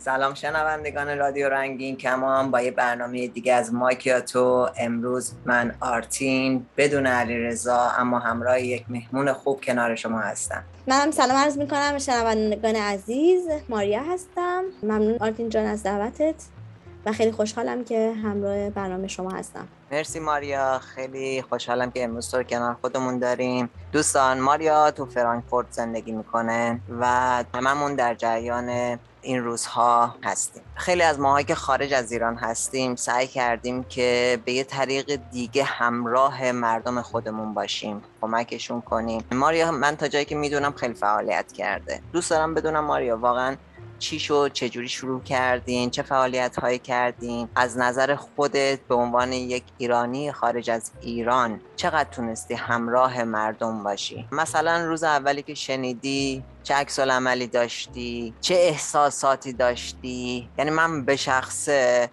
سلام شنوندگان رادیو رنگین کمان با یه برنامه دیگه از ماکیاتو امروز من آرتین بدون علی رضا اما همراه یک مهمون خوب کنار شما هستم. منم سلام عرض می‌کنم. شنوندگان عزیز ماریا هستم. ممنون آرتین جان از دعوتت و خیلی خوشحالم که همراه برنامه شما هستم. مرسی ماریا خیلی خوشحالم که امروز تو کنار خودمون داریم. دوستان ماریا تو فرانکفورت زندگی می‌کنه و هممون در جریان این روزها هستیم. خیلی از ماهایی که خارج از ایران هستیم سعی کردیم که به یه طریق دیگه همراه مردم خودمون باشیم کمکشون کنیم. ماریا من تا جایی که می‌دونم خیلی فعالیت کرده. دوست دارم بدونم ماریا واقعا چی شد چجوری شروع کردین چه فعالیت هایی کردین؟ از نظر خودت به عنوان یک ایرانی خارج از ایران چقدر تونستی همراه مردم باشی؟ مثلا روز اولی که شنیدی چه عکس عملی داشتی؟ چه احساساتی داشتی؟ یعنی من به شخصه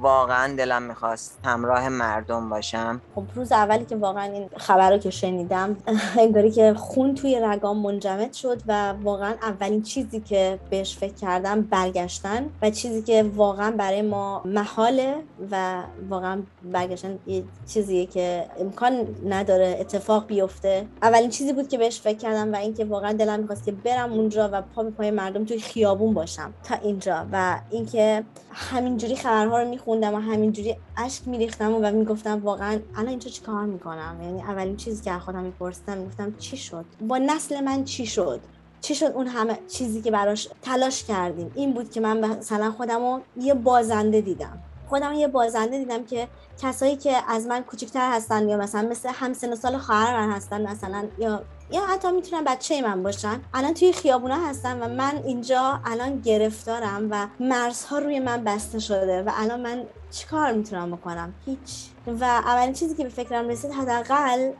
واقعا دلم می‌خواست همراه مردم باشم. خب روز اولی که واقعا این خبر رو که شنیدم انگاری که خون توی رگام منجمد شد و واقعا اولین چیزی که بهش فکر کردم برگشتن و چیزی که واقعا برای ما محاله و واقعا برگشتن یه چیزیه که امکان نداره اتفاق بیفته. اولین چیزی بود که بهش فکر کردم و اینکه واقعا دلم می‌خواست که برم اونجا و پا به پای مردم توی خیابون باشم تا اینجا و اینکه همینجوری خبرها رو میخوندم و همینجوری اشک میریختم و می‌گفتم واقعا الان اینجا چی کار می‌کنم؟ یعنی اولین چیزی که خودم میپرسیدم می‌گفتم چی شد؟ با نسل من چی شد؟ چی شد اون همه چیزی که براش تلاش کردیم؟ این بود که من مثلا خودم رو یه بازنده دیدم. خودم یه بازنده دیدم که کسایی که از من کوچکتر هستن یا مثلا مثل همسن سال خواهر من هستن مثلا یا یا حتی می‌تونن بچه من باشن الان توی خیابونه هستن و من اینجا الان گرفتارم و مرزها روی من بسته شده و الان من چیکار می‌تونم بکنم؟ هیچ. و اولین چیزی که به فکرم رسید حداقل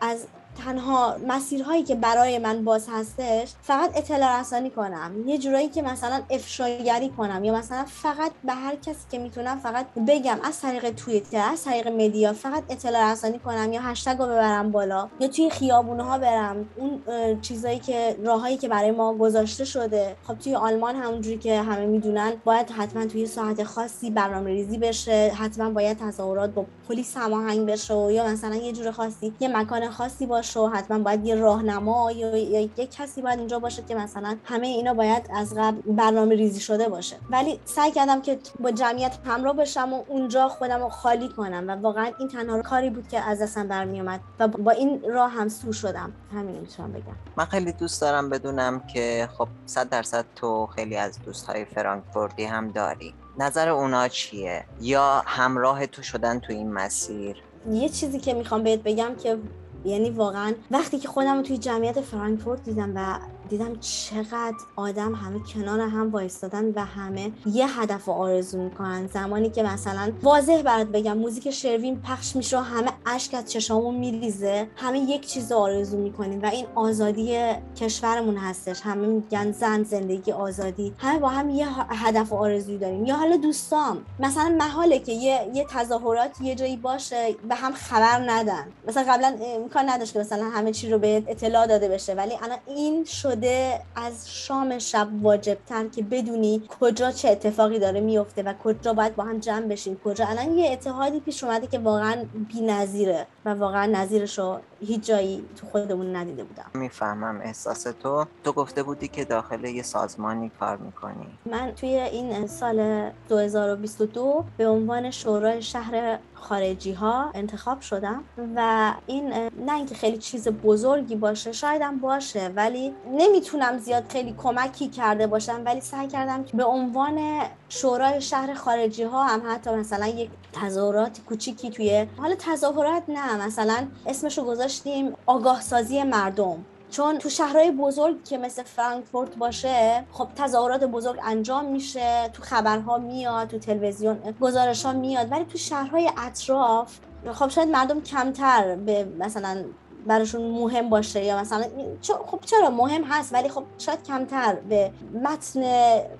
از تنها مسیرهایی که برای من باز هستش فقط اطلاع رسانی کنم. یه جورایی که مثلا افشاگری کنم یا مثلا فقط به هر کسی که می‌تونم فقط بگم از طریق توییتر از طریق مدیا فقط اطلاع رسانی کنم یا هشتگ رو ببرم بالا یا توی خیابونه ها برم. اون چیزایی که راههایی که برای ما گذاشته شده. خب توی آلمان همونجوری که همه می‌دونن باید حتما توی ساعت خاصی برنامه ریزی بشه حتما باید تظاهرات با پلیس هماهنگ بشه یا مثلا یه جور خاصی یه مکان خاصی باشه. باشه و حتما باید یه راهنما یا یه کسی باید اینجا باشه که مثلا همه اینا باید از قبل برنامه ریزی شده باشه. ولی سعی کردم که با جمعیت همراه بشم و اونجا خودم رو خالی کنم و واقعا این تنها کاری بود که از دستم برمیومد و با این راه هم سو شدم. همین می‌تونم بگم. من خیلی دوست دارم بدونم که خب صد درصد تو خیلی از دوستهای فرانکفورتی هم داری. نظر اونا چیه؟ یا همراه تو شدن تو این مسیر؟ یه چیزی که می‌خوام بهت بگم که یعنی واقعا وقتی که خودم رو توی جمعیت فرانکفورت دیدم و دیدم چقدر آدم همه کنار هم وایستادن و همه یه هدف رو آرزو می‌کنن. زمانی که مثلا واضح برات بگم موزیک شروین پخش میشه و همه اشک از چشامون میریزه. همه یک چیز آرزو می‌کنیم و این آزادی کشورمون هستش. همه میگن زن زندگی آزادی. همه با هم یه هدف و آرزوی داریم. یا حالا دوستام مثلا محاله که یه, یه تظاهرات یه جایی باشه به هم خبر ندن. مثلا قبلا امکان نداشت که مثلا همه چی رو به اطلاع داده بشه. ولی الان این شده از شام شب واجب تر که بدونی کجا چه اتفاقی داره میفته و کجا باید با هم جمع بشیم. کجا؟ الان یه اتحادی پیش اومده که واقعا بی‌نظیره و واقعا نظیرش رو هیچ جایی تو خودمون ندیده بودم. می‌فهمم احساس تو. تو گفته بودی که داخل یه سازمانی کار می‌کنی. من توی این سال 2022 به عنوان شورای شهر خارجی ها انتخاب شدم و این نه اینکه خیلی چیز بزرگی باشه شایدم باشه ولی نمی‌تونم زیاد کمکی کمکی کرده باشم. ولی سعی کردم که به عنوان شورای شهر خارجی ها هم حتی مثلا یک تظاهرات کوچیکی توی حالا تظاهرات نه مثلا اسمشو گذاشتیم آگاه سازی مردم. چون تو شهرهای بزرگ که مثل فرانکفورت باشه خب تظاهرات بزرگ انجام میشه تو خبرها میاد تو تلویزیون گزارش ها میاد ولی تو شهرهای اطراف خب شاید مردم کمتر به مثلا براشون مهم باشه یا مثلا خب چرا مهم هست؟ ولی خب شاید کمتر به متن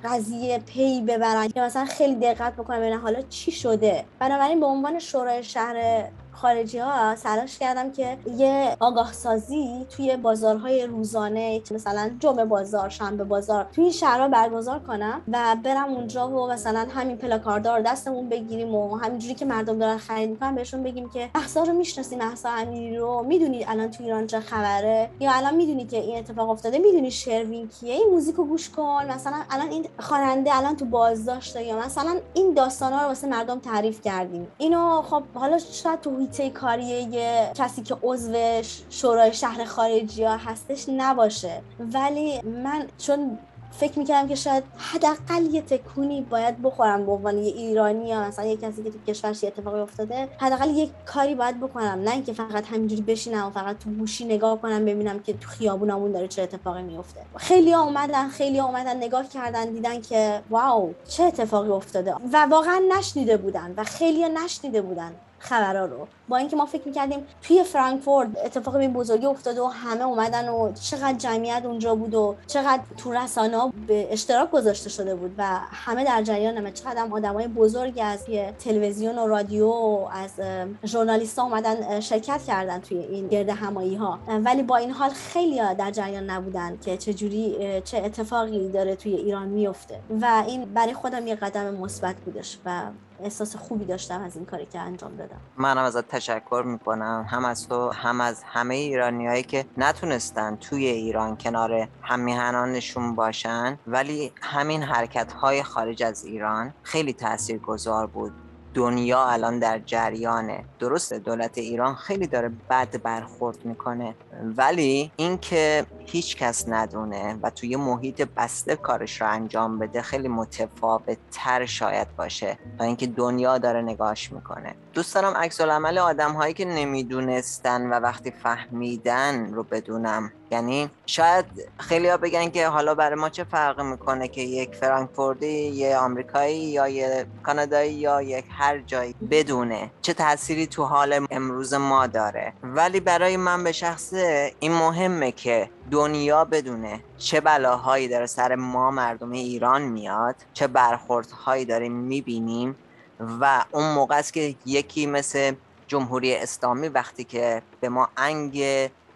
قضیه پی ببرن یا مثلا خیلی دقت بکنن ببینن حالا چی شده. بنابراین به عنوان شورای شهر خارجی ها سلاش کردم که یه آگاه سازی توی بازارهای روزانه مثلا جمعه بازار شنبه بازار توی شهرها برگزار کنم و برم اونجا و مثلا همین پلاکاردار دستمون بگیریم و همینجوری که مردم دارن خرید می‌کنن بهشون بگیم که محسا رو می‌شناسی محسا امیری رو. می‌دونید الان تو ایران چه خبره؟ یا الان می‌دونی که این اتفاق افتاده؟ می‌دونی شروین کیه؟ این موزیک رو گوش کن. مثلا الان این خواننده الان تو بازداشته یا مثلا این داستانا رو واسه مردم تعریف کردیم. اینو خب حالا شاید تو هیته کاری یه کسی که عضو شورای شهر خارجی ها هستش نباشه. ولی من چون فکر می‌کردم که شاید حداقل یه تکونی باید بخورم به عنوان یه ایرانی یا مثلا یه کسی که تو کشورش یه اتفاقی افتاده حداقل یه کاری باید بکنم. نه اینکه فقط همینجوری بشینم و فقط تو گوشی نگاه کنم ببینم که تو خیابونمون داره چه اتفاقی میفته خیلی ها اومدن خیلی ها اومدن نگاه کردن دیدن که واو چه اتفاقی افتاده. و واقعا نشنیده بودن و خیلی ها نشنیده بودن. خبرها رو. با اینکه ما فکر می‌کردیم توی فرانکفورت اتفاق به بزرگی افتاده و همه اومدن و چقدر جمعیت اونجا بود و چقدر تو رسانه به اشتراک گذاشته شده بود و همه در جریان همه. چقدر هم آدمای بزرگی از تلویزیون و رادیو و از ژورنالیست اومدن شرکت کردن توی این گرد همایی ها ولی با این حال خیلی در جریان نبودن که چه جوری چه اتفاقی داره توی ایران میفته و این برای خودم یه قدم مثبت بودش و احساس خوبی داشتم از این کاری که انجام دادم. منم ازت تشکر می‌کنم. هم از تو هم از همه ایرانیایی که نتونستن توی ایران کنار همیهنانشون باشن. ولی همین حرکت های خارج از ایران خیلی تأثیر گذار بود. دنیا الان در جریانه درسته دولت ایران خیلی داره بد برخورد می‌کنه. ولی اینکه هیچ کس ندونه و توی محیط بسته کارش رو انجام بده خیلی متفاوت تر شاید باشه تا اینکه دنیا داره نگاش می‌کنه. دوست دارم عکس العمل آدم هایی که نمی‌دونستن و وقتی فهمیدن رو بدونم. یعنی شاید خیلی ها بگن که حالا برای ما چه فرقی می‌کنه که یک فرانکفوردی یه آمریکایی یا یه کانادایی یا یک هر جایی بدونه. چه تأثیری تو حال امروز ما داره. ولی برای من به شخصه این مهمه که دنیا بدونه چه بلاهایی داره سر ما مردم ایران میاد چه برخوردهایی داریم می‌بینیم و اون موقع است که یکی مثل جمهوری اسلامی وقتی که به ما انگ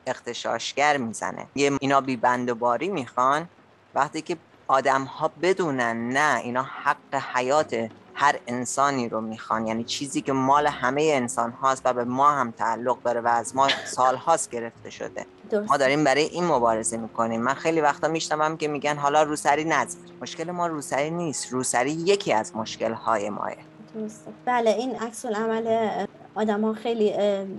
اختشاشگر می‌زنه. یه اینا بی باری می‌خوان وقتی که آدم ها بدونن نه اینا حق حیات هر انسانی رو می‌خوان. یعنی چیزی که مال همه انسان هاست و به ما هم تعلق داره و از ما سال هاست گرفته شده. ما داریم برای این مبارزه می‌کنیم. من خیلی وقتا میشنوم که میگن حالا روسری نذار مشکل ما روسری نیست. روسری یکی از مشکل های ماه بله این عکس العمل آدم ها خیلی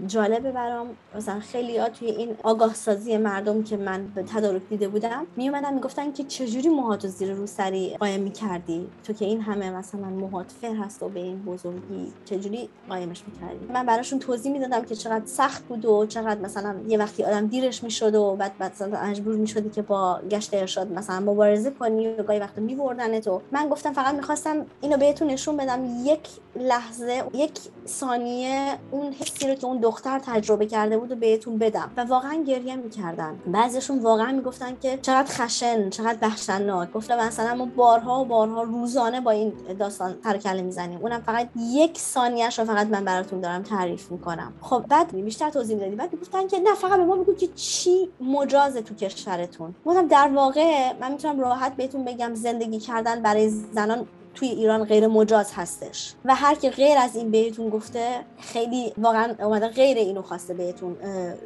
جالبه برام. مثلا خیلی ها توی این آگاه سازی مردم که من به تدارک دیده بودم می اومدن می‌گفتن که چجوری موهاتو زیر رو سری قایم می‌کردی؟ تو که این همه مثلا موهات فر هست و به این بزرگی چجوری قایمش می‌کردی؟ من براشون توضیح می‌دادم که چقدر سخت بود و چقدر مثلا یه وقتی آدم دیرش می‌شد و بعد مثلا مجبور می‌شدی که با گشت ارشاد مثلا مبارزه کنی و گاهی وقت میبردن تو من گفتم فقط می‌خواستم اینو بهتون نشون بدم یک لحظه یک ثانیه اون حسی رو که اون دختر تجربه کرده بود و بهتون بدم. و واقعا گریه می‌کردن. بعضیشون واقعا می‌گفتن که چقدر خشن چقدر وحشتناک. گفتم مثلا ما بارها و بارها روزانه با این داستان سر می‌زنیم. اونم فقط یک ثانیهش رو فقط من براتون دارم تعریف می‌کنم. خب بعد بیشتر توضیح می‌دادی. بعد گفتن که نه فقط به ما بگو که چی مجازه تو کشورتون. گفتم در واقع من می‌تونم راحت بهتون بگم زندگی کردن برای زنان توی ایران غیر مجاز هستش. و هر که غیر از این بهتون گفته خیلی واقعا اومده غیر اینو خواسته بهتون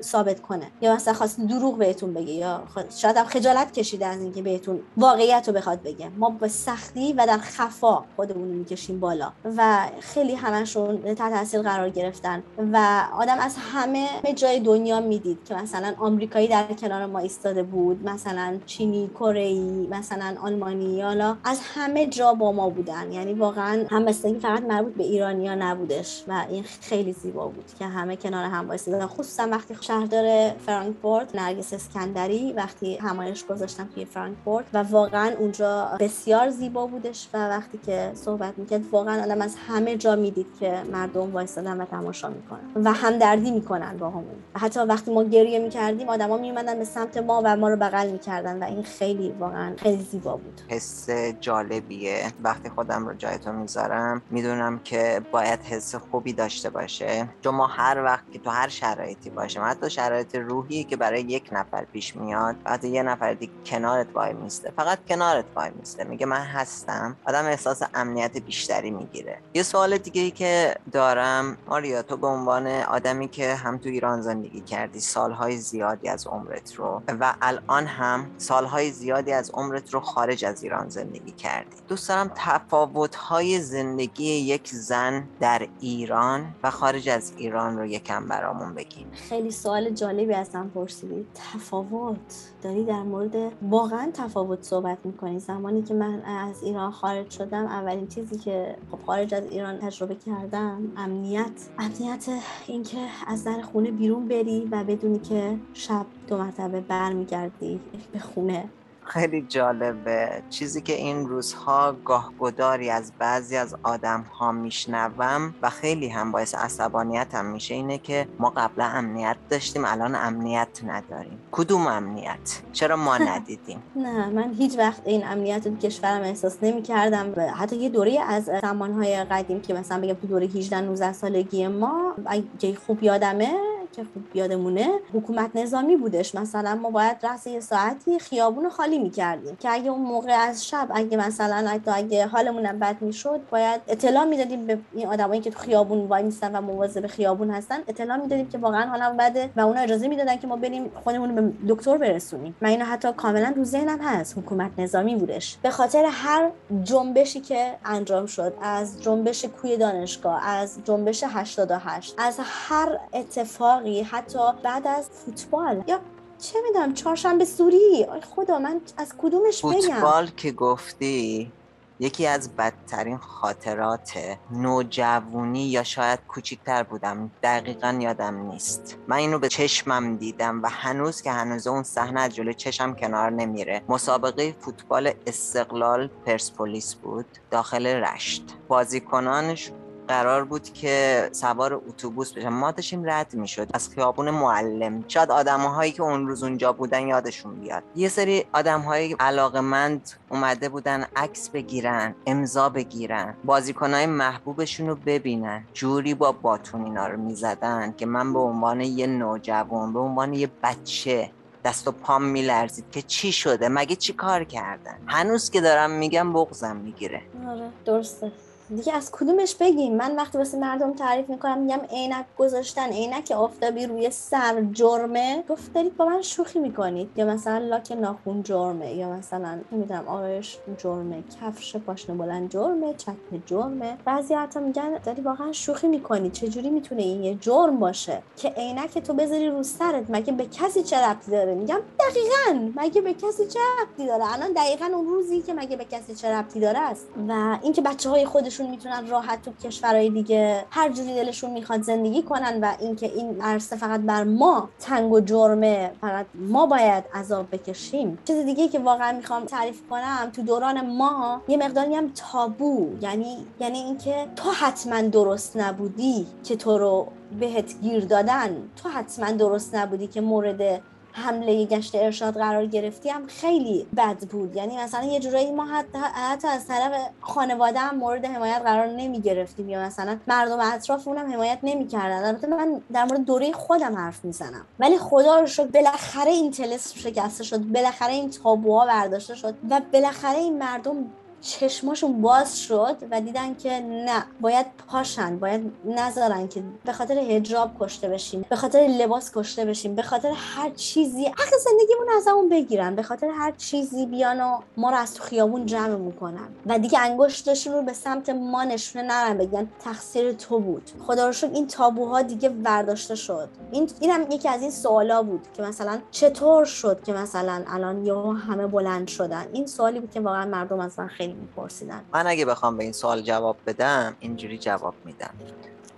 ثابت کنه. یا مثلا خواست دروغ بهتون بگه یا شاید هم خجالت کشیده از اینکه بهتون واقعیت رو بخواد بگه. ما به سختی و در خفا خودمون می‌کشیم بالا. و خیلی همشون تحت تاثیر قرار گرفتن. و آدم از همه جای دنیا می‌دید که مثلا آمریکایی در کنار ما ایستاده بود مثلا چینی کره مثلا آلمانی یا از همه جا با ما بودن. یعنی واقعا همبستگی فقط مربوط به ایرانیا نبودش و این خیلی زیبا بود که همه کنار هم وایسیدن. خصوصا وقتی شهردار فرانکفورت نرگس اسکندری وقتی همایش گذاشتم توی فرانکفورت و واقعا اونجا بسیار زیبا بودش و وقتی که صحبت می‌کرد واقعا آدم از همه جا می‌دید که مردم وایسادن و تماشا می‌کنن و همدردی می‌کنن با همون حتی وقتی ما گریه می‌کردیم آدما میومدن به سمت ما و ما رو بغل می‌کردن و این خیلی واقعا خیلی زیبا بود. حس جالبیه. وقتی وقتی خودم رو جای تو می‌ذارم می‌دونم که باید حس خوبی داشته باشه. چون ما هر وقت که تو هر شرایطی باشیم حتی شرایط روحی که برای یک نفر پیش میاد وقتی یه نفر دیگه کنارت وای میسته. فقط کنارت وای میسته. میگه من هستم. آدم احساس امنیت بیشتری می‌گیره. یه سوال دیگه ای که دارم آریا تو به عنوان آدمی که هم تو ایران زندگی کردی سالهای زیادی از عمرت رو و الان هم سالهای زیادی از عمرت رو خارج از ایران زندگی کردی. دوست دارم تفاوت‌های زندگی یک زن در ایران و خارج از ایران رو یکم برامون بگیم خیلی سوال جالبی ازم پرسیدی تفاوت؟ داری در مورد واقعا تفاوت صحبت می‌کنی؟ زمانی که من از ایران خارج شدم اولین چیزی که خب خارج از ایران تجربه کردم امنیت. امنیت اینکه از در خونه بیرون بری و بدونی که شب دو مرتبه برمیگردی به خونه. خیلی جالبه. چیزی که این روزها گاهگداری از بعضی از آدم ها میشنوم و خیلی هم باعث عصبانیت هم میشه اینه که ما قبلا امنیت داشتیم الان امنیت نداریم. کدوم امنیت؟ چرا ما ندیدیم؟ نه من هیچ وقت این امنیت رو کشورم احساس نمی کردم حتی یه دوره از زمانهای قدیم که مثلا بگم تو دوره 18 19 سالگی ما اگه خوب یادمه که خوب یادمونه حکومت نظامی بودش. مثلا ما باید رأس یه ساعتی خیابون خالی می‌کردیم که اگه اون موقع از شب اگه مثلا اگه حالمون بد می‌شد باید اطلاع می‌دادیم به این آدمایی که تو خیابون وای میستن و مواظب خیابون هستن. اطلاع می‌دادیم که واقعا حالم بده و اونا اجازه می‌دادن که ما بریم خودمون به دکتر برسونیم. من اینو حتی کاملا رو ذهنم هست. حکومت نظامی بودش. به خاطر هر جنبشی که انجام شد از جنبش کوی دانشگاه از جنبش 88 از هر اتفاق حتی بعد از فوتبال. یا چه می‌دونم چهارشنبه سوری. آی خدا من از کدومش بگم؟ فوتبال که گفتی یکی از بدترین خاطرات نوجوانی یا شاید کوچیکتر بودم. دقیقا یادم نیست. من اینو به چشمم دیدم و هنوز که هنوز اون صحنه از جلوی چشم کنار نمیره. مسابقه فوتبال استقلال پرسپولیس بود داخل رشت. بازیکنانش قرار بود که سوار اتوبوس بشن. ما داشتیم رد می‌شد. از خیابون معلم. شاید آدمهایی که اون روز اونجا بودن یادشون بیاد. یه سری آدمهای علاقمند اومده بودن عکس بگیرن امضا بگیرن. بازیکنهای محبوبشون رو ببینن. جوری با باتون اینا رو می‌زدن که من به عنوان یه نوجوان به عنوان یه بچه دست و پام میلرزید که چی شده؟ مگه چی کار کردن؟ هنوز که دارم میگم بغزم می‌گیره. آره درسته. دیگه از کدومش بگیم؟ من وقتی واسه مردم تعریف می‌کنم میگم عینک گذاشتن عینک آفتابی روی سر جرمه. گفت دارید با من شوخی می‌کنید. یا مثلا لاک ناخون جرمه یا مثلا نمی‌دونم آرش جرمه کفش پاشنه بلند جرمه چکمه جرمه. بعضی حتی میگن داری واقعا شوخی می‌کنی چجوری می‌تونه این یه جرم باشه؟ که عینک تو بذاری رو سرت مگه به کسی چه ربطی داره؟ میگم دقیقا. مگه به کسی چه ربطی داره؟ الان دقیقا اون روزی که مگه به کسی چه ربطی داره است؟ و اینکه بچه های خودشون می‌تونن راحت تو کشورهای دیگه هر جوری دلشون می‌خواد زندگی کنن و اینکه این عرصه فقط بر ما تنگ و جرمه فقط ما باید عذاب بکشیم. چیز دیگه که واقعا می‌خوام تعریف کنم تو دوران ما یه مقداری هم تابو یعنی یعنی اینکه تو حتما درست نبودی که تو رو بهت گیر دادن. تو حتما درست نبودی که مورد حمله گشت ارشاد قرار گرفتی هم خیلی بد بود. یعنی مثلا یه جورایی ما حتی, حتی از طرف خانواده هم مورد حمایت قرار نمی گرفتیم یا مثلا مردم اطراف اونم حمایت نمی‌کردن. البته من در مورد دوره خودم حرف می‌زنم. ولی خدا رو شکر بالاخره این تلس شکسته شد بالاخره این تابوها برداشته شد و بالاخره این مردم چشماشون باز شد و دیدن که نه باید پاشن باید نذارن که به خاطر هجاب کشته بشیم به خاطر لباس کشته بشیم به خاطر هر چیزی حق زندگیمون از همون بگیرن به خاطر هر چیزی بیان و ما رو از تو خیابون جمع می‌کنن. و دیگه انگشتشون رو به سمت ما نشونه نرن بگن تقصیر تو بود. خدا رو این تابوها دیگه برداشته شد. این اینم یکی از این سوالا بود که مثلا چطور شد که مثلا الان یا همه بلند شدن؟ این سوالی بود که واقعا مردم از من میپرسیدن. من اگه بخوام به این سوال جواب بدم اینجوری جواب میدم.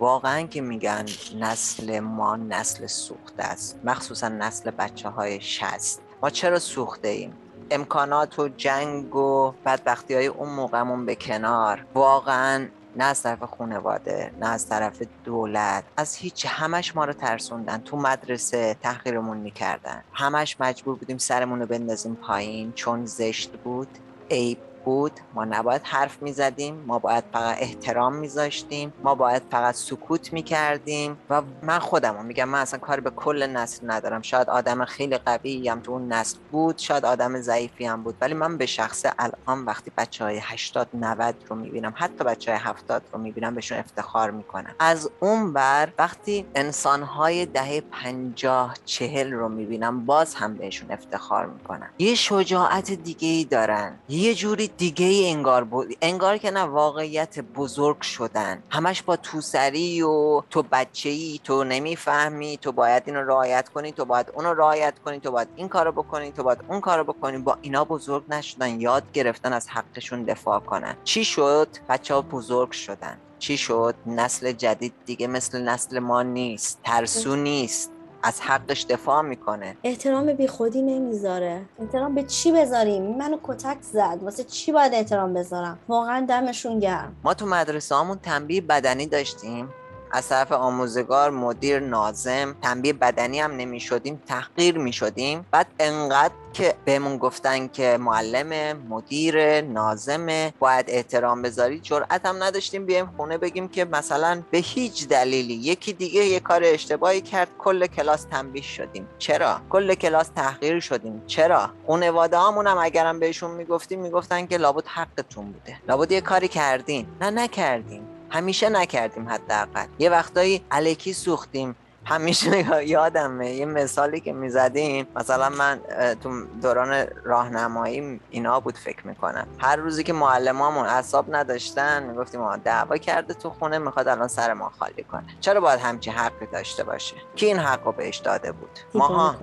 واقعا که میگن نسل ما نسل سوخته است. مخصوصا نسل بچه های شست ما چرا سوخته ایم؟ امکانات و جنگ و بدبختی های اون موقعمون به کنار. واقعا نه از طرف خانواده نه از طرف دولت. از هیچ همش ما رو ترسوندن. تو مدرسه تحقیرمون می‌کردن. همش مجبور بودیم سرمون رو بندازیم پایین. چون زشت بود. عیب بود ما نباید حرف می‌زدیم ما باید فقط احترام میذاشتیم ما باید فقط سکوت می‌کردیم و من خودم میگم من اصلا کاری به کل نسل ندارم. شاید آدم خیلی قوی هم تو اون نسل بود شاید آدم ضعیفی هم بود ولی من به شخص الان وقتی بچه های 80 90 رو می‌بینم حتی بچه های 70 رو می‌بینم بهشون افتخار می‌کنم. از اون بر وقتی انسان های دهه 50 چهل رو می‌بینم باز هم بهشون افتخار می‌کنم. یه شجاعت دیگه ای دارن. یه جوری دیگه ای انگار بود انگار که نه واقعیت بزرگ شدن. همش با توسری و تو بچه ای تو نمی‌فهمی تو باید اینو رعایت کنی تو باید اونو رعایت کنی تو باید این کارو بکنی تو باید اون کارو بکنی. با اینا بزرگ نشدن یاد گرفتن از حقشون دفاع کنن. چی شد؟ بچه ها بزرگ شدن. چی شد؟ نسل جدید دیگه مثل نسل ما نیست. ترسو نیست. از حقش دفاع می‌کنه. احترام بی خودی نمی‌ذاره. احترام به چی بذاریم؟ منو کتک زد. واسه چی باید احترام بذارم؟ واقعا دمشون گرم. ما تو مدرسه همون تنبیه بدنی داشتیم. از طرف آموزگار مدیر نازم تنبیه بدنی هم نمی شدیم تحقیر می شدیم بعد انقدر که بهمون گفتن که معلم مدیر نازمه باید احترام بذاری جرأت هم نداشتیم بیایم خونه بگیم که مثلا به هیچ دلیلی یکی دیگه یه کار اشتباهی کرد کل کلاس تنبیه شدیم. چرا؟ کل کلاس تحقیر شدیم. چرا؟ خانواده هامون هم اگرم بهشون می‌گفتیم می‌گفتن که لابد حقتون بوده. لابد یه کاری کردین. نه نکردیم. همیشه نکردیم حداقل. یه وقتایی الکی سوختیم. همیشه یادمه یه مثالی که می‌زدیم مثلا من تو دوران راهنمایی اینا بود فکر می‌کنم. هر روزی که معلمامون اعصاب نداشتن می‌گفتیم ما دعوا کرده تو خونه می‌خواد الان سر ما خالی کنه. چرا باید همچی حقی داشته باشه؟ کی این حق رو بهش داده بود؟ ماها.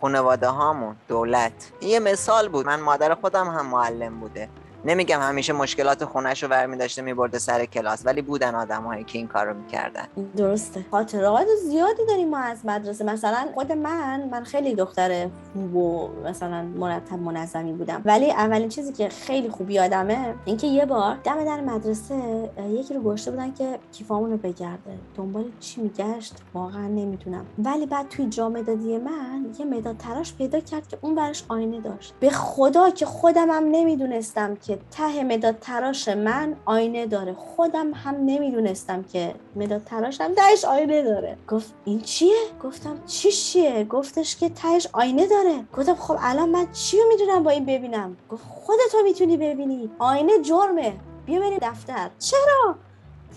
خانواده هامون دولت. یه مثال بود. من مادر خودم هم معلم بوده. نمیگم همیشه مشکلات خونش رو برمی داشته میبرده سر کلاس ولی بودن آدمایی که این کارو می‌کردن. درسته. خاطرات زیادی داریم ما از مدرسه. مثلا خود من من خیلی دختر خوب و مثلا مرتب منظمی بودم. ولی اولین چیزی که خیلی خوب یادمه اینکه یه بار دم در مدرسه یکی رو گشته بودن که کیفامون رو بگرده. دنبال چی میگشت؟ واقعا نمی‌دونم. ولی بعد توی جامعه دادی من یه مداد تراش پیدا کرد که اون برش آینه داشت. به خدا که خودم هم نمی‌دونستم که ته مداد تراش من آینه داره. خودم هم نمی‌دونستم که مداد تراشم تهش آینه داره. گفت این چیه؟ گفتم چی چیه؟ گفتش که تهش آینه داره. گفتم خب الان من چی رو می‌دونم با این ببینم؟ گفت خودتو می‌تونی ببینی. آینه جرمه. بیا بریم دفتر. چرا؟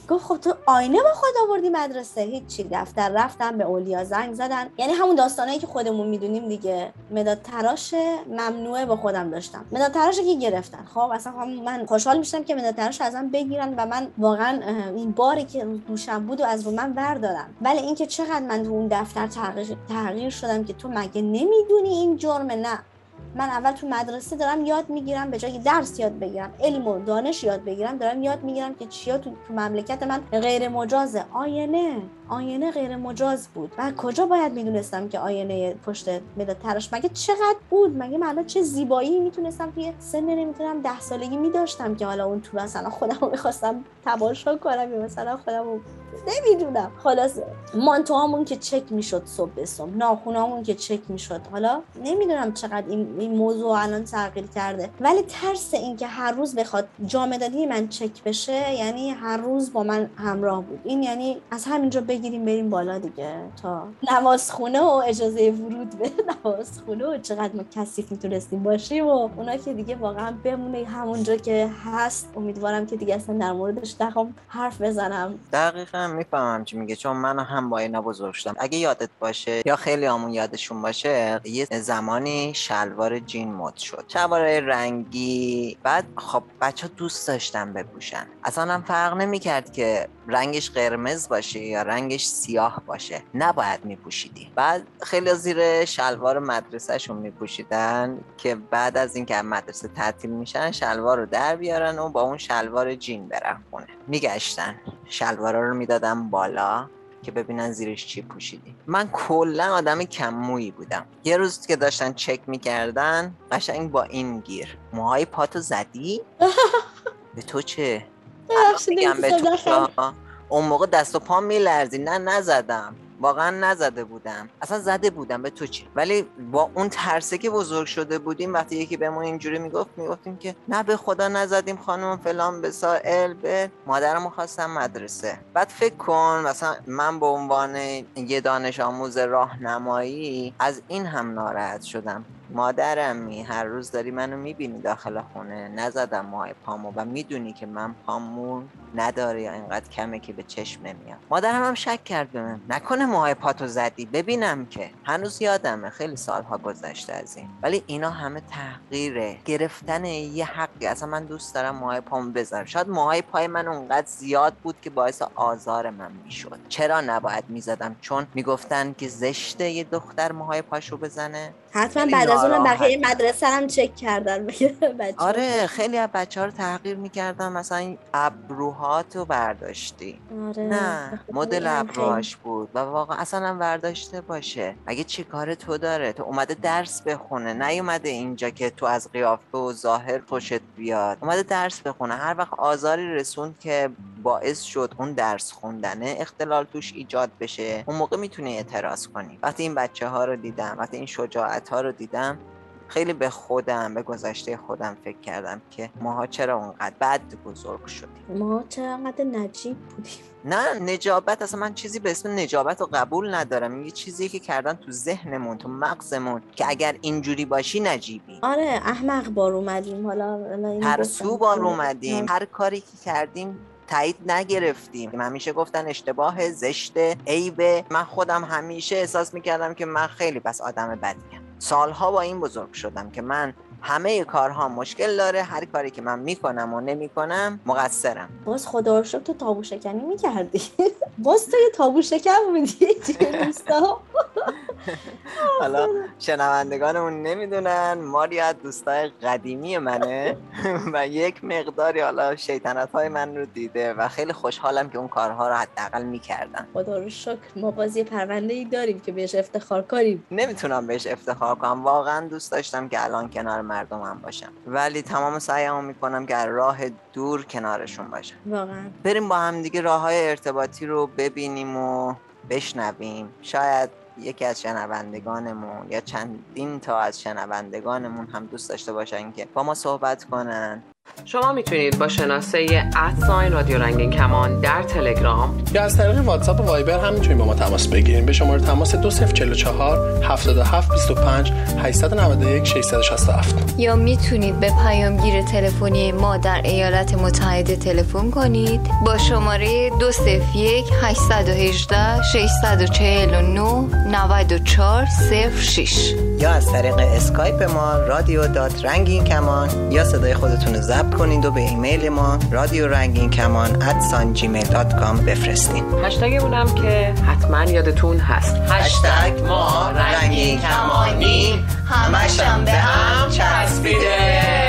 گفت خب تو آینه با خود آوردی مدرسه. هیچی. دفتر رفتم به اولیا زنگ زدن. یعنی همون داستانایی که خودمون می‌دونیم دیگه. مداد تراش ممنوعه با خودم داشتم. مداد تراش که گرفتن. خب اصلا من خوشحال میشم که مداد تراش ازم بگیرن و من واقعا این باری که دوشم بود و از رو من بردارم ولی اینکه چقدر من تو اون دفتر تغییر, شدم که تو مگه نمی‌دونی این جرمه نه. من اول تو مدرسه دارم یاد می‌گیرم به جای درس یاد بگیرم علم و دانش یاد بگیرم دارم یاد می‌گیرم که چیا تو, مملکت من غیر مجازه آینه. آینه غیر مجاز بود. و کجا باید می‌دونستم که آینه پشت مداد تراش؟ مگه چقدر بود؟ مگه من چه زیبایی می‌تونستم توی سن نمی‌تونم ده سالگی میداشتم که حالا اون تو مثلا خودم می‌خواستم تماشا کنم یا مثلا خودم نمی‌دونم. خلاص مانتوهامون که چک می‌شد صبح به صبح ناخونامون که چک می‌شد. حالا نمی‌دونم چقدر این, این موضوع الان تغییر کرده. ولی ترس اینکه هر روز بخواد جامدادی من چک بشه یعنی هر روز با من همراه بود. این یعنی از همینجا بگیریم بریم بالا دیگه. تا نمازخونه و اجازه ورود به نمازخونه و چقدر ما کثیف می‌تونستیم باشیم و اونا که دیگه واقعا بمونه همونجا که هست. امیدوارم که دیگه اصلا در موردش نخوام حرف بزنم. دقیقا می‌فهمم چی میگه چون من هم با اینا بزرگ شدم اگه یادت باشه یا خیلی همون یادشون باشه یه زمانی شلوار جین مد شد. شلوار رنگی بعد خب بچه دوست داشتن بپوشن. اصلا هم فرق نمی‌کرد که رنگش قرمز باشه یا رنگش سیاه باشه. نباید میپوشیدی. بعد خیلی زیر شلوار مدرسهشون میپوشیدن که بعد از اینکه مدرسه تعطیل میشن شلوار رو در بیارن و با اون شلوار جین برن خونه. میگشتن. شلوارا رو می‌دادم بالا که ببینن زیرش چی پوشیدی. من کلا آدم کمویی بودم. یه روز که داشتن چک می‌کردن قشنگ با این گیر. موهای پاتو زدی؟ به تو چه؟ میگم به تو اون موقع دست و پا میلرزی. نه نزدم. واقعا نزده بودم. اصلا زده بودم به تو چی؟ ولی با اون ترسه که بزرگ شده بودیم وقتی یکی به ما اینجوری می‌گفت می‌گفتیم که نه به خدا نزدیم خانم فلان بسائل به مادرم خواستم مدرسه. بعد فکر کن مثلا من به عنوان یه دانش آموز راهنمایی از این هم ناراحت شدم. مادرمی هر روز داری منو می‌بینی داخل خونه. نزدم ماه پامو و می‌دونی که من پامون نداره یا اینقدر کمه که به چشم نمیاد. مادرم هم شک کرد به من. نکنه موهای پاتو زدی. ببینم که. هنوز یادمه. خیلی سالها گذشته از این. ولی اینا همه تحقیره گرفتن یه حقی. اصلا من دوست دارم موهای پامو بذارم. شاید موهای پای من اونقدر زیاد بود که باعث آزار من می‌شد. چرا نباید می‌زدم؟ چون می‌گفتن که زشته یه دختر موهای پاشو بزنه. حتما بعد از اون بقیه مدرسه هم چک کردن. آره خیلی از بچه ها رو تغییر می‌کردن مثلا ابروهات رو برداشتی. آره. نه مدل ابروهاش بود و واقعا اصلا هم برداشته باشه. اگه چی کار تو داره؟ تو اومده درس بخونه نیومده اینجا که تو از قیافه و ظاهر خوشت بیاد. اومده درس بخونه هر وقت آزاری رسوند که باعث شد اون درس خوندنه اختلال توش ایجاد بشه. اون موقع می‌تونی اعتراض کنی. وقتی این بچه ها رو دیدم وقتی این شجاعت ها رو دیدم خیلی به خودم به گذشته خودم فکر کردم که ماها چرا اونقدر بد بزرگ شدیم. ما چرا اونقدر نجیب بودیم. نه نجابت اصلا من چیزی به اسم نجابت رو قبول ندارم. یه چیزی که کردن تو ذهنمون تو مغزمون که اگر اینجوری باشی نجیبی. آره احمق بار اومدیم. حالا ترسو بار اومدیم. هر کاری که کردیم تایید نگرفتیم. من همیشه گفتن اشتباه زشت عیبه. من خودم همیشه احساس می‌کردم که من خیلی بس آدم بدیم. سالها با این بزرگ شدم که من همه کارها مشکل داره هر کاری که من می‌کنم و نمی‌کنم مقصرم. باز خدا رو تو تابو شکنی می‌کردی. باز تو یه تابو شکن بودی حالا شنوندگانمون نمی‌دونن ماریا دوستای قدیمی منه و یک مقداری حالا شیطنت های من رو دیده و خیلی خوشحالم که اون کارها رو حداقل می‌کردن. خدا رو شکر ما بازی پرونده ای داریم که بهش افتخار کنیم نمی‌تونم بهش افتخار کنم. واقعا دوست داشتم که الان کنار مردم هم باشم. ولی تمام سعیمو می‌کنم که راه دور کنارشون باشم. واقعا. بریم با هم دیگه راه های ارتباطی رو ببینیم و بشنویم. شاید یکی از شنوندگانمون یا چندین تا از شنوندگانمون هم دوست داشته باشن که با ما صحبت کنن. شما می‌تونید با شناسه ادساین رادیو رنگین کمان در تلگرام یا از طریق واتساپ و وایبر هم می‌تونید با ما تماس بگیریم به شماره تماس 2044 7725 891 667 یا می‌تونید به پیامگیر تلفنی ما در ایالات متحده تلفن کنید. با شماره 201 818 649 9406 یا از طریق اسکایپ ما رادیو dot رنگین کمان یا صدای خودتون رو ضبط کنید و به ایمیل ما رادیو رنگین کمان at sign Gmail dot com بفرستین هشتگ اونم که حتما یادتون هست. هشتگ ما رنگین کمانی همشم به هم چسبیده.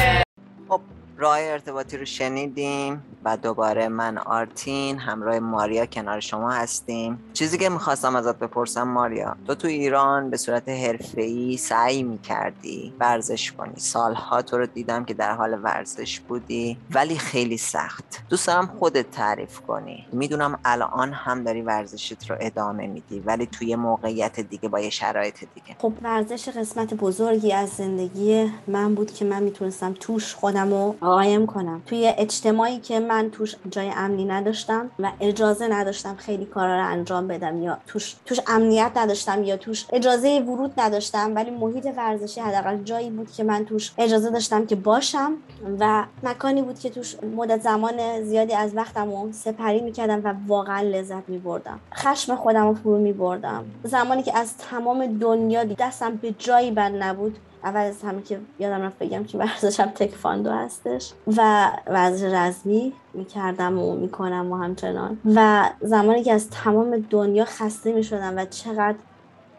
راه ارتباطی رو شنیدیم و دوباره من آرتین همراه ماریا کنار شما هستیم. چیزی که می‌خواستم ازت بپرسم ماریا تو تو ایران به صورت حرفه‌ای سعی می‌کردی ورزش کنی؟ سالها تو رو دیدم که در حال ورزش بودی ولی خیلی سخت. دوست دارم خودت تعریف کنی. می‌دونم الان هم داری ورزشت رو ادامه میدی ولی توی موقعیت دیگه با یه شرایط دیگه. خب ورزش قسمت بزرگی از زندگی من بود که من می‌تونستم توش خودم رو قایم کنم. توی اجتماعی که من توش جای امنی نداشتم و اجازه نداشتم خیلی کارا رو انجام بدم یا توش توش امنیت نداشتم یا توش اجازه ورود نداشتم ولی محیط ورزشی حداقل جایی بود که من توش اجازه داشتم که باشم و مکانی بود که توش مدت زمان زیادی از وقتم رو سپری می‌کردم و واقعا لذت میبردم. خشم خودم رو فرو میبردم. زمانی که از تمام دنیا دستم به جایی بند نبود اول از همه که یادم رفت بگم که ورزشم تکفاندو هستش و ورزش رزمی می‌کردم و می‌کنم و همچنان. و زمانی که از تمام دنیا خسته می‌شدم و چقدر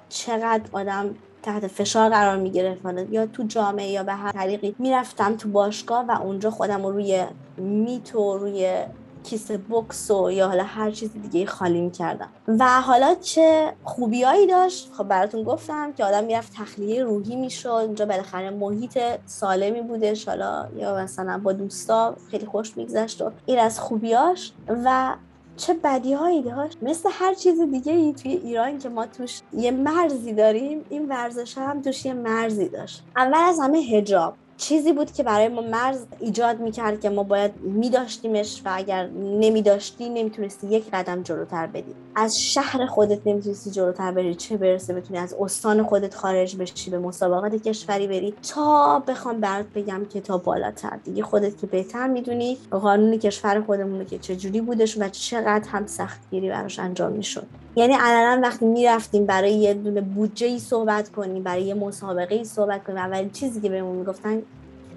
چقدر آدم تحت فشار قرار می‌گرفت. یا تو جامعه یا به هر طریقی. می‌رفتم تو باشگاه و اونجا خودم رو روی میت و روی کیسه بکس و یا حالا هر چیز دیگه خالی می‌کردم. و حالا چه خوبیایی داشت؟ خب براتون گفتم که آدم می‌رفت تخلیه روحی می‌شد. اینجا بالاخره محیط سالمی بودش حالا یا مثلا با دوستا خیلی خوش میگذشت و این از خوبیاش. و چه بدی هایی داشت؟ مثل هر چیز دیگه ای توی ایران که ما توش یه مرزی داریم این ورزش هم توش یه مرزی داشت. اول از همه هجاب چیزی بود که برای ما مرز ایجاد می‌کرد که ما باید میداشتیمش و اگر نمیداشتی نمی‌تونستی یک قدم جلوتر بدی. از شهر خودت نمی‌تونستی جلوتر بری چه برسه بتونی از استان خودت خارج بشی به مسابقات کشوری بری تا بخوام برات بگم که تا بالاتر. دیگه خودت که بهتر می‌دونی قانون کشور خودمون که چجوری بودش و چقدر هم سختگیری براش انجام می‌شد. یعنی علنا وقتی می‌رفتیم برای یه دونه بودجه ای صحبت کنیم برای یه مسابقه ای صحبت کنیم اولین چیزی که بهمون می‌گفتن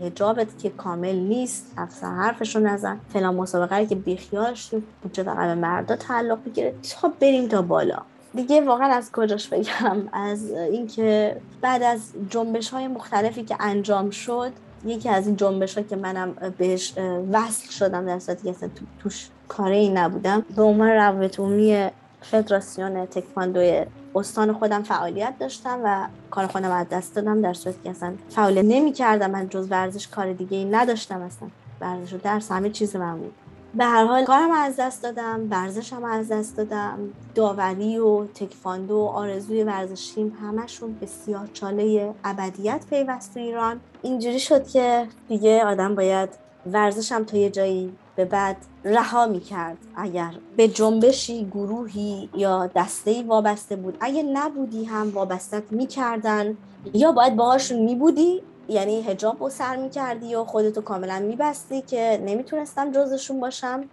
هجابت که کامل نیست افسر حرفشو نزن. فلان مسابقه که بیخیالش بودجه فقط به مردا تعلق بگیره تا بریم تا بالا. دیگه واقعا از کجاش بگم؟ از اینکه بعد از جنبش های مختلفی که انجام شد یکی از این جنبش ها که منم بهش وصل شدم در صورتی که اصلا توش کاری نبودم به عنوان روابط عمومی فدراسیون تکواندو استان خودم فعالیت داشتم و کار خودم از دست دادم در صورتی که اصلا فعالیت نمی کردم من جز ورزش کار دیگه ای نداشتم اصلا. ورزش و درس همه چیز من بود. به هر حال کارم از دست دادم ورزشم از دست دادم. داوری و تکواندو و آرزوی ورزشیم همشون بسیار چاله ابدیت پیوست ایران. اینجوری شد که دیگه آدم باید ورزشم تا یه جایی به بعد رها می کرد اگر به جنبشی گروهی یا دستهی وابسته بود. اگه نبودی هم وابستت می‌کردن. یا باید باهاشون می بودی یعنی هجاب رو سر می کردی و خودتو کاملا میبستی که نمی‌تونستم جزشون باشم.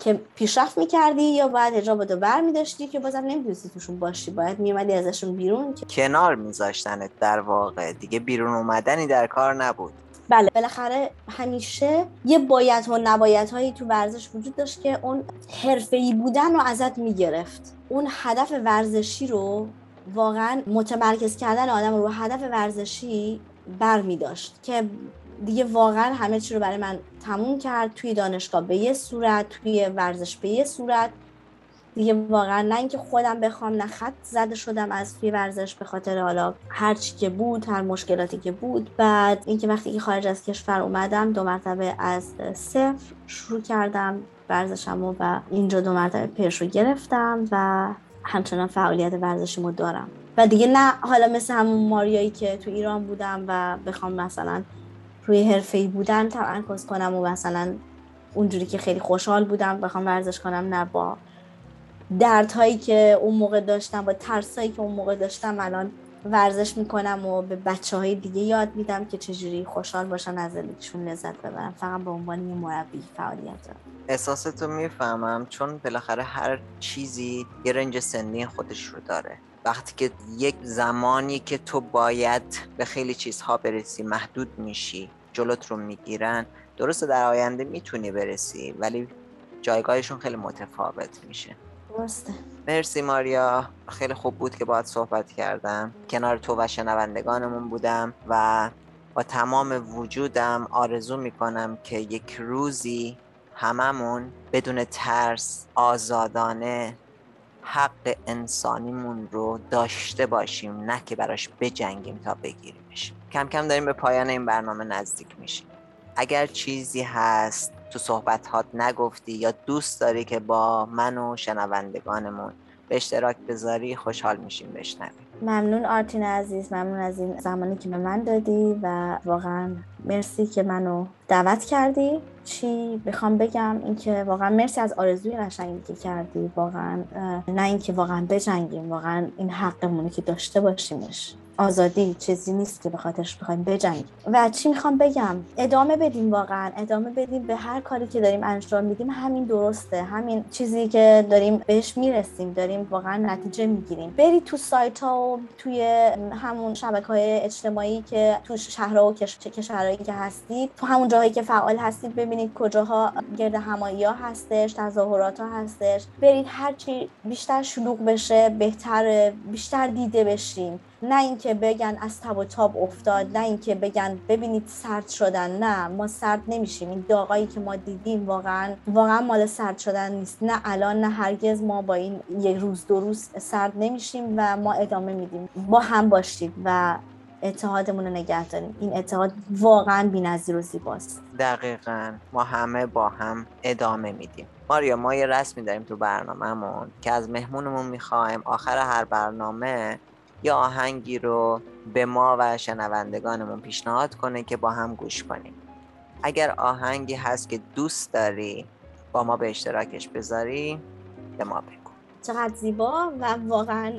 که پیشرفت می‌کردی یا باید هجاب رو بر میداشتی که بازم نمی‌تونستی توشون باشی. باید میومدی ازشون بیرون که کنار میذاشتنت در واقع. دیگه بیرون اومدنی در کار نبود. بله. بالاخره همیشه یه باید و نباید هایی تو ورزش وجود داشت که اون حرفه‌ای بودن رو ازت می‌گرفت. اون هدف ورزشی رو واقعا متمرکز کردن آدم رو هدف ورزشی بر می داشت که دیگه واقعا همه چی رو برای من تموم کرد. توی دانشگاه به یه صورت توی ورزش به یه صورت. دیگه واقعا نه اینکه خودم بخوام نه خط زده شدم از توی ورزش به خاطر حالا هر چی که بود هر مشکلاتی که بود. بعد اینکه وقتی که خارج از کشور اومدم دو مرتبه از صفر شروع کردم ورزشم و اینجا دو مرتبه پیش رو گرفتم و همچنان فعالیت ورزشیمو دارم. و دیگه نه حالا مثل همون ماریایی که تو ایران بودم و بخوام مثلا روی حرفه بودن تمرکز کنم و مثلا اونجوری که خیلی خوشحال بودم بخوام ورزش کنم نه با دردهایی که اون موقع داشتم با ترسایی که اون موقع داشتم الان ورزش می‌کنم و به بچه های دیگه یاد میدم که چجوری خوشحال باشن از زندگیشون لذت ببرن. فقط به عنوان یه مربی فعالیت دارم. احساستو می‌فهمم چون بالاخره هر چیزی یه رنج سنی خودش رو داره. وقتی که یک زمانی که تو باید به خیلی چیزها برسی محدود میشی جلوت رو می‌گیرن درسته در آینده می‌تونی برسی ولی جایگاهشون خیلی متفاوت میشه. درسته مرسی ماریا. خیلی خوب بود که باید صحبت کردم. کنار تو و شنوندگانمون بودم و با تمام وجودم آرزو می‌کنم که یک روزی هممون بدون ترس آزادانه حق انسانیمون رو داشته باشیم نه که براش بجنگیم تا بگیریمش. کم کم داریم به پایان این برنامه نزدیک میشیم. اگر چیزی هست تو صحبت نگفتی یا دوست داری که با من و شنوندگانمون به اشتراک بذاری خوشحال میشیم بشنویم. ممنون آرتین عزیز. ممنون از این زمانی که به من دادی و واقعا مرسی که منو دعوت کردی. چی بخوام بگم؟ اینکه واقعا مرسی از آرزوی قشنگی که کردی. واقعا نه اینکه واقعا بجنگیم. واقعا این حقمونه که داشته باشیمش. آزادی چیزی نیست که به خاطرش بخوایم. بجنگیم. و چی می‌خوام بگم؟ ادامه بدیم واقعا. ادامه بدیم به هر کاری که داریم انجام میدیم. همین درسته. همین چیزی که داریم بهش می‌رسیم. داریم واقعا نتیجه می‌گیریم. برید تو سایت ها و توی همون شبکه های اجتماعی که تو شهرها و کشورهایی که هستید تو همون جاهایی که فعال هستید ببینید کجاها گرد همایی ها هستش تظاهرات ها هستش. برید هرچی بیشتر شلوغ بشه بهتر بیشتر دیده بشیم نه اینکه بگن از تب و تاب افتاد نه اینکه بگن ببینید سرد شدن نه. ما سرد نمیشیم. این داغایی که ما دیدیم واقعا واقعا مال سرد شدن نیست. نه الان نه هرگز ما با این یک روز دو روز سرد نمیشیم و ما ادامه میدیم. با هم باشید و اتحادمون رو نگه داریم. این اتحاد واقعا بی‌نظیر و زیباست. دقیقا. ما همه با هم ادامه میدیم. ماریا ما یه رسمی داریم تو برنامهمون که از مهمونمون می‌خوایم. آخر هر برنامه یا آهنگی رو به ما و شنوندگانمون پیشنهاد کنه که با هم گوش کنیم. اگر آهنگی هست که دوست داری با ما به اشتراکش بذاری به ما بگو. چقدر زیبا و واقعا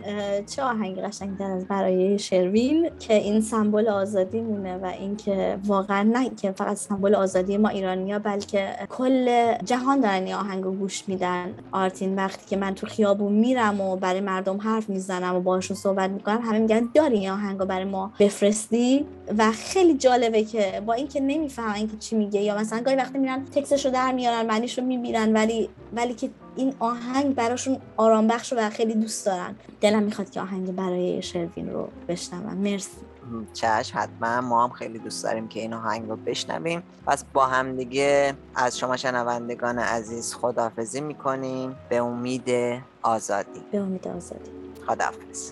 چه آهنگ قشنگتر از برای شروین که این سمبل آزادی مونه و اینکه واقعا نه که فقط سمبل آزادی ما ایرانیا بلکه کل جهان دارن این آهنگ رو گوش میدن. آرتین وقتی که من تو خیابون میرم و برای مردم حرف می‌زنم و باشون صحبت می‌کنم همه میگن داری این آهنگ رو برای ما بفرستی. و خیلی جالبه که با اینکه نمی‌فهمن که چی میگه یا مثلا گاهی وقتی میرن تکسش رو در میارن معنیش رو می‌بینن ولی ولی که این آهنگ براشون آرام بخش و خیلی دوست دارن. دلم می‌خواد که آهنگ برای شروین رو بشنوم. مرسی. چشم حتما. ما هم خیلی دوست داریم که این آهنگ رو بشنویم. پس با هم دیگه از شما شنوندگان عزیز خداحافظی می‌کنیم. به امید آزادی. به امید آزادی. خداحافظ.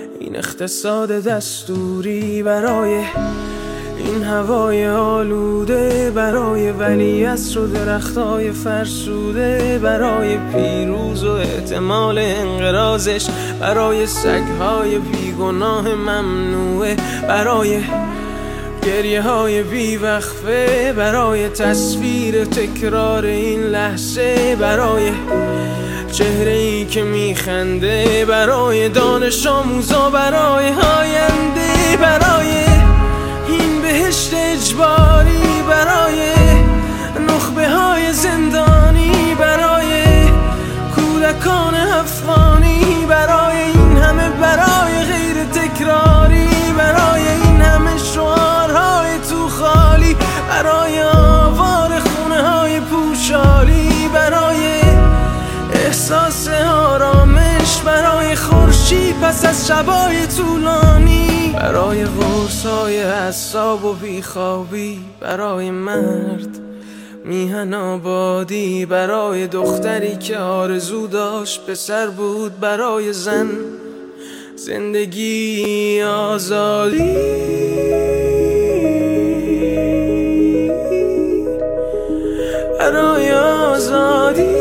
این اقتصاد دستوری برای این هوای آلوده برای ولی و درختای فرسوده برای پیروز و احتمال انقرازش برای سگهای بیگناه ممنوعه برای گریه های بیوقفه برای تصویر تکرار این لحظه برای چهره ای که میخنده برای دانش آموزا برای آینده برای بهشت اجباری برای نخبه های زندانی برای کودکان افغانی پس از شبای طولانی برای غرص های حساب و بیخوابی برای مرد میهن آبادی برای دختری که آرزو داشت پسر بود برای زن زندگی آزادی. برای آزادی.